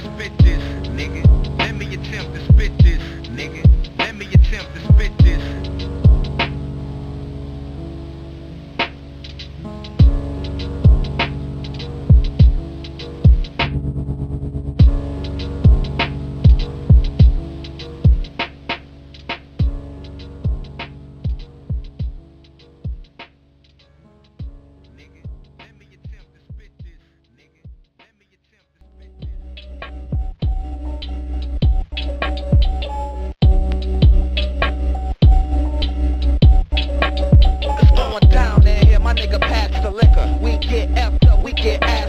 spit this, nigga. Let me attempt to spit this, nigga. Let me attempt to spit this. get out.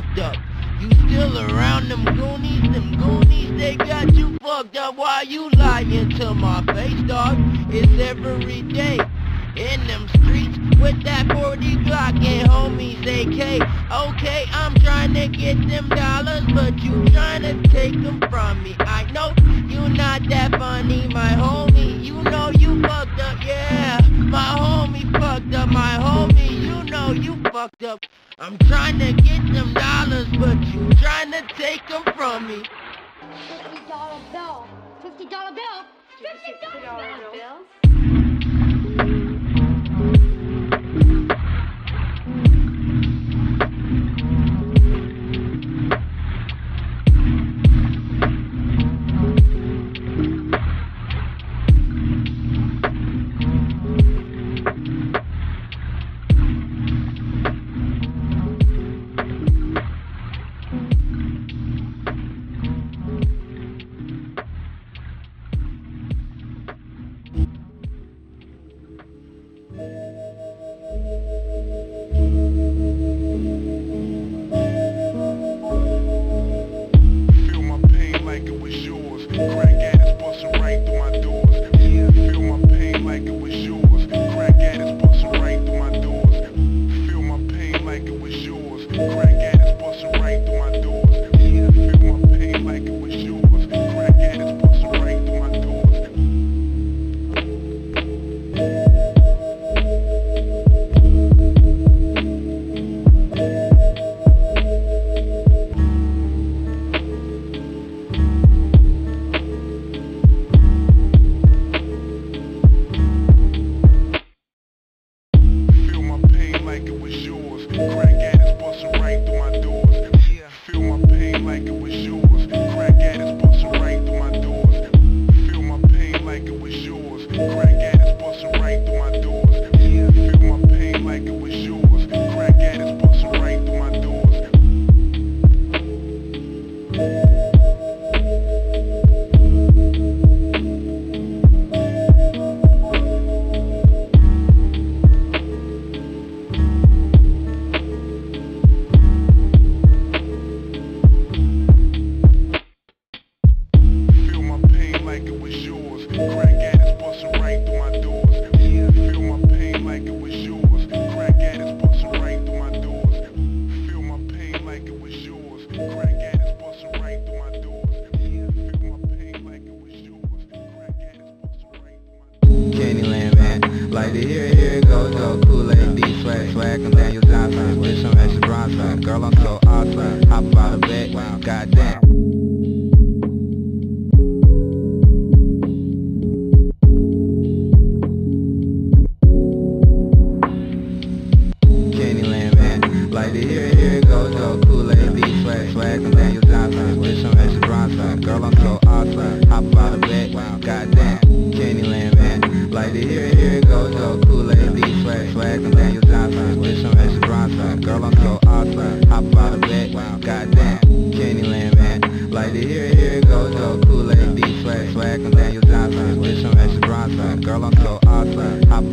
Fucked up. You still around them goonies, them goonies, they got you fucked up. Why you lying to my face, dog? It's every day in them streets with that 40 Glock and homies AK. Okay, I'm trying to get them dollars, but you trying to take them from me. I know you not that funny, my homie. You know you fucked up, yeah. My homie fucked up, my homie. You know you fucked up. I'm trying to get them dollars, but you trying to take them from me. Fifty dollar bill. Fifty dollar bill. Fifty dollar bill. Girl, I'm so awesome. Hop